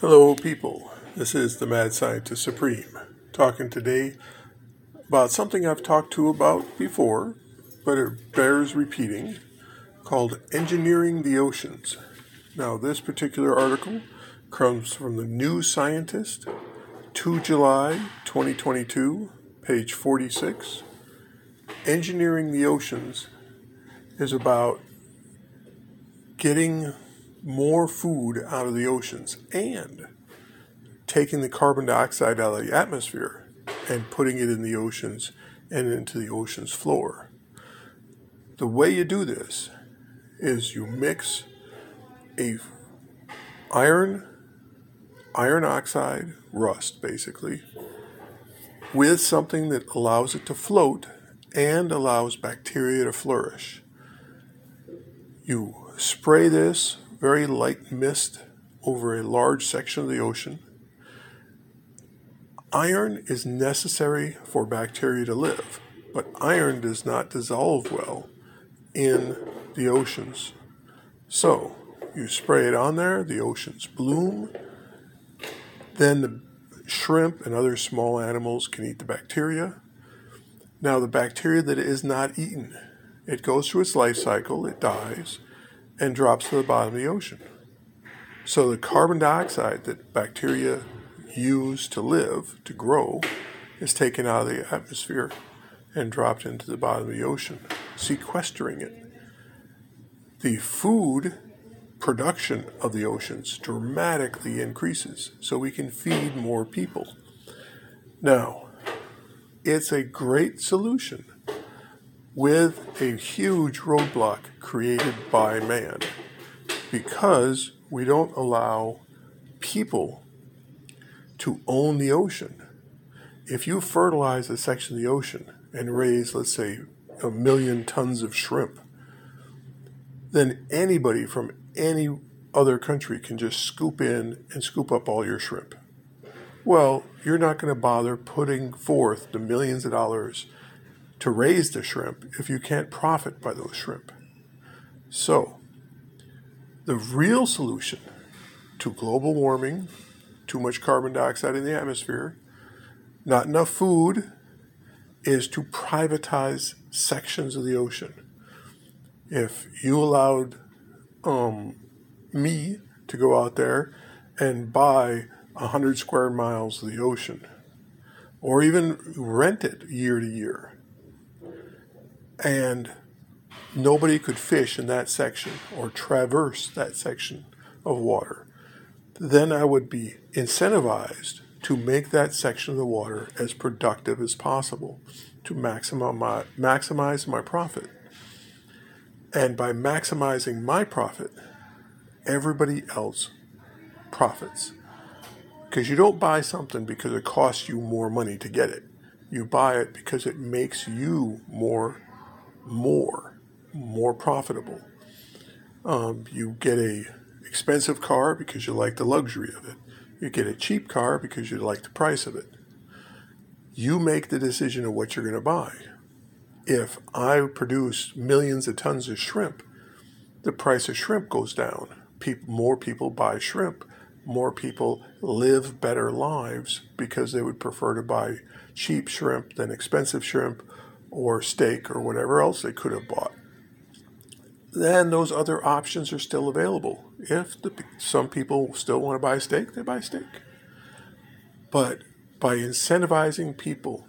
Hello, people. This is the Mad Scientist Supreme talking today about something I've talked to about before, but it bears repeating, called Engineering the Oceans. Now, this particular article comes from the New Scientist, 2 July 2022, page 46. Engineering the Oceans is about getting more food out of the oceans and taking the carbon dioxide out of the atmosphere and putting it in the oceans and into the ocean's floor. The way you do this is you mix a iron iron oxide rust basically with something that allows it to float and allows bacteria to flourish. You spray this very light mist over a large section of the ocean. Iron is necessary for bacteria to live, but iron does not dissolve well in the oceans. So, you spray it on there, the oceans bloom, then the shrimp and other small animals can eat the bacteria. Now, the bacteria that is not eaten, it goes through its life cycle, it dies, and drops to the bottom of the ocean. So the carbon dioxide that bacteria use to live, to grow, is taken out of the atmosphere and dropped into the bottom of the ocean, sequestering it. The food production of the oceans dramatically increases so we can feed more people. Now, it's a great solution with a huge roadblock created by man because we don't allow people to own the ocean. If you fertilize a section of the ocean and raise, let's say, a million tons of shrimp, then anybody from any other country can just scoop in and scoop up all your shrimp. Well, you're not going to bother putting forth the millions of dollars to raise the shrimp if you can't profit by those shrimp. So, the real solution to global warming, too much carbon dioxide in the atmosphere, not enough food, is to privatize sections of the ocean. If you allowed um, me to go out there and buy 100 square miles of the ocean, or even rent it year to year, and nobody could fish in that section or traverse that section of water, then I would be incentivized to make that section of the water as productive as possible to maximize my, maximize my profit. And by maximizing my profit, everybody else profits. Because you don't buy something because it costs you more money to get it. You buy it because it makes you more more, more profitable. Um, you get a expensive car because you like the luxury of it. You get a cheap car because you like the price of it. You make the decision of what you're going to buy. If I produce millions of tons of shrimp, the price of shrimp goes down. People, more people buy shrimp. More people live better lives because they would prefer to buy cheap shrimp than expensive shrimp or steak or whatever else they could have bought. Then those other options are still available. If the, some people still want to buy steak, they buy steak. But by incentivizing people,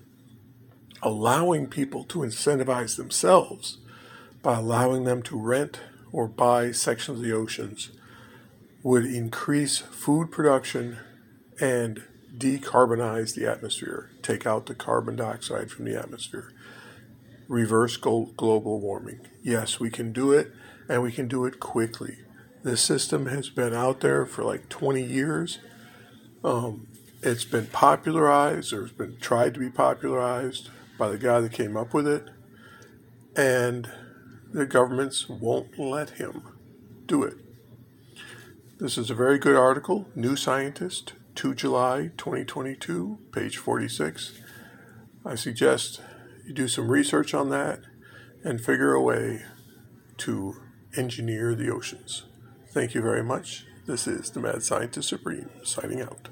allowing people to incentivize themselves, by allowing them to rent or buy sections of the oceans, would increase food production and decarbonize the atmosphere, take out the carbon dioxide from the atmosphere reverse global warming. Yes, we can do it, and we can do it quickly. This system has been out there for like 20 years. Um, it's been popularized, or it's been tried to be popularized by the guy that came up with it, and the governments won't let him do it. This is a very good article, New Scientist, 2 July 2022, page 46. I suggest you do some research on that and figure a way to engineer the oceans. Thank you very much. This is the Mad Scientist Supreme signing out.